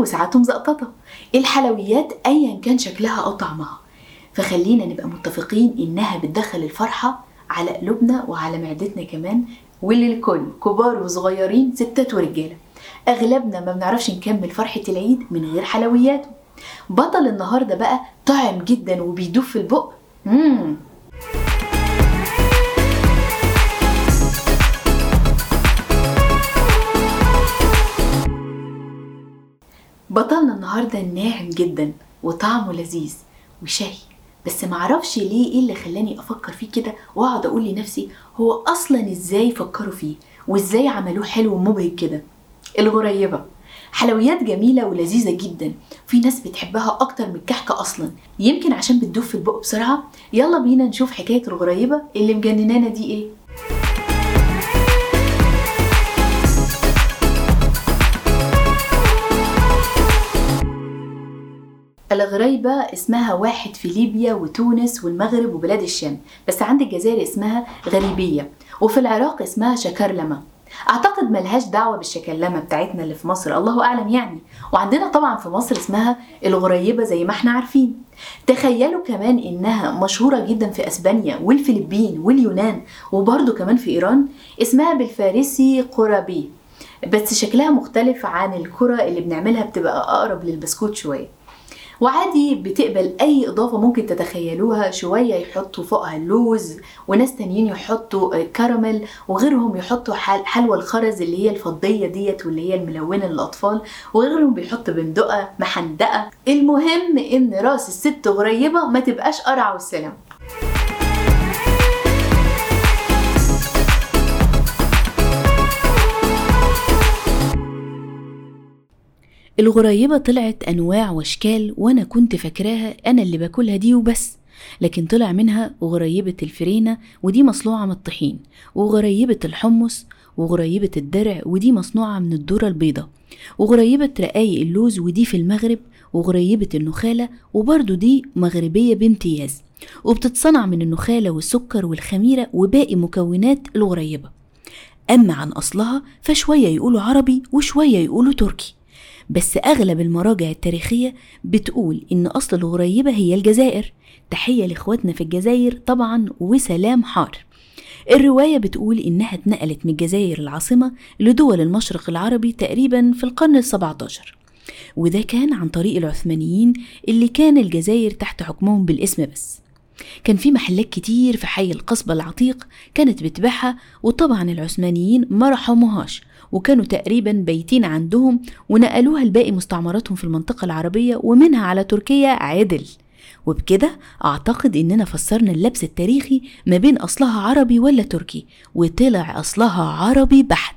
وساعات مزقططة الحلويات؟ أيا كان شكلها أو طعمها. فخلينا نبقى متفقين إنها بتدخل الفرحة على قلوبنا وعلى معدتنا كمان وللكل كبار وصغيرين ستات ورجالة. أغلبنا ما بنعرفش نكمل فرحة العيد من غير حلوياته. بطل النهاردة بقى طعم جدا وبيدوب في البق. مم. بطلنا النهاردة ناعم جدا وطعمه لذيذ وشهي بس معرفش ليه إيه اللي خلاني أفكر فيه كده وأقعد أقول لنفسي هو أصلا إزاي فكروا فيه وإزاي عملوه حلو ومبهج كده؟ الغريبة حلويات جميلة ولذيذة جدا. في ناس بتحبها أكتر من الكحكة أصلا. يمكن عشان بتدوب في البق بسرعة. يلا بينا نشوف حكاية الغريبة اللي مجننانا دي إيه. الغريبة اسمها واحد في ليبيا وتونس والمغرب وبلاد الشام بس عند الجزائر اسمها غريبية وفي العراق اسمها شكرلمة. أعتقد ملهاش دعوة بالشكلمة بتاعتنا اللي في مصر الله أعلم يعني. وعندنا طبعا في مصر اسمها الغريبة زي ما إحنا عارفين. تخيلوا كمان إنها مشهورة جدا في أسبانيا والفلبين واليونان وبرضه كمان في إيران اسمها بالفارسي قرابي. بس شكلها مختلف عن الكرة اللي بنعملها بتبقى أقرب للبسكوت شوية. وعادي بتقبل أي إضافة ممكن تتخيلوها. شوية يحطوا فوقها اللوز وناس تانيين يحطوا كراميل وغيرهم يحطوا حلوى الخرز اللي هي الفضية ديت واللي هي الملونة للأطفال وغيرهم بيحط بندقة محندقة. المهم إن راس الست غريبه ما تبقاش قرع والسلام. الغريبة طلعت أنواع وأشكال وأنا كنت فاكراها أنا اللي باكلها دي وبس لكن طلع منها غريبة الفرينة ودي مصنوعة من الطحين وغريبة الحمص وغريبة الدرع ودي مصنوعة من الذرة البيضة وغريبة رقايق اللوز ودي في المغرب وغريبة النخالة وبرضو دي مغربية بامتياز وبتتصنع من النخالة والسكر والخميرة وباقي مكونات الغريبة. أما عن أصلها فشوية يقولوا عربي وشوية يقولوا تركي. بس أغلب المراجع التاريخية بتقول إن أصل الغريبة هي الجزائر. تحية لإخواتنا في الجزائر طبعا وسلام حار. الرواية بتقول إنها اتنقلت من الجزائر العاصمة لدول المشرق العربي تقريبا في القرن السبعة عشر وده كان عن طريق العثمانيين اللي كان الجزائر تحت حكمهم بالاسم بس. كان في محلات كتير في حي القصبة العتيق كانت بتبيعها وطبعا العثمانيين ما رحموهاش. وكانوا تقريبا بيتين عندهم ونقلوها لباقي مستعمراتهم في المنطقة العربية ومنها على تركيا عدل. وبكده أعتقد إننا فسرنا اللبس التاريخي ما بين أصلها عربي ولا تركي وطلع أصلها عربي بحت.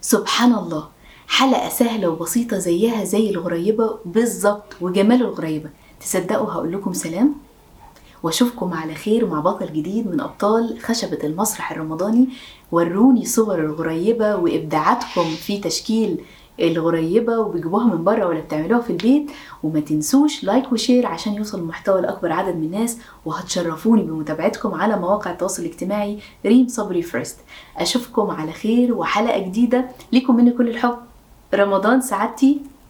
سبحان الله حلقة سهلة وبسيطة زيها زي الغريبة بالظبط وجمال الغريبة. تصدقوا هقول لكم سلام. واشوفكم على خير مع بطل جديد من أبطال خشبة المسرح الرمضاني. وروني صور الغريبة وإبداعاتكم في تشكيل الغريبة وبيجيبوها من بره ولا بتعملوها في البيت. وما تنسوش like و share عشان يوصل المحتوى لأكبر عدد من الناس. وهتشرفوني بمتابعتكم على مواقع التواصل الاجتماعي ريم صبري فريست أشوفكم على خير وحلقة جديدة. ليكم مني كل الحب. رمضان سعادتي.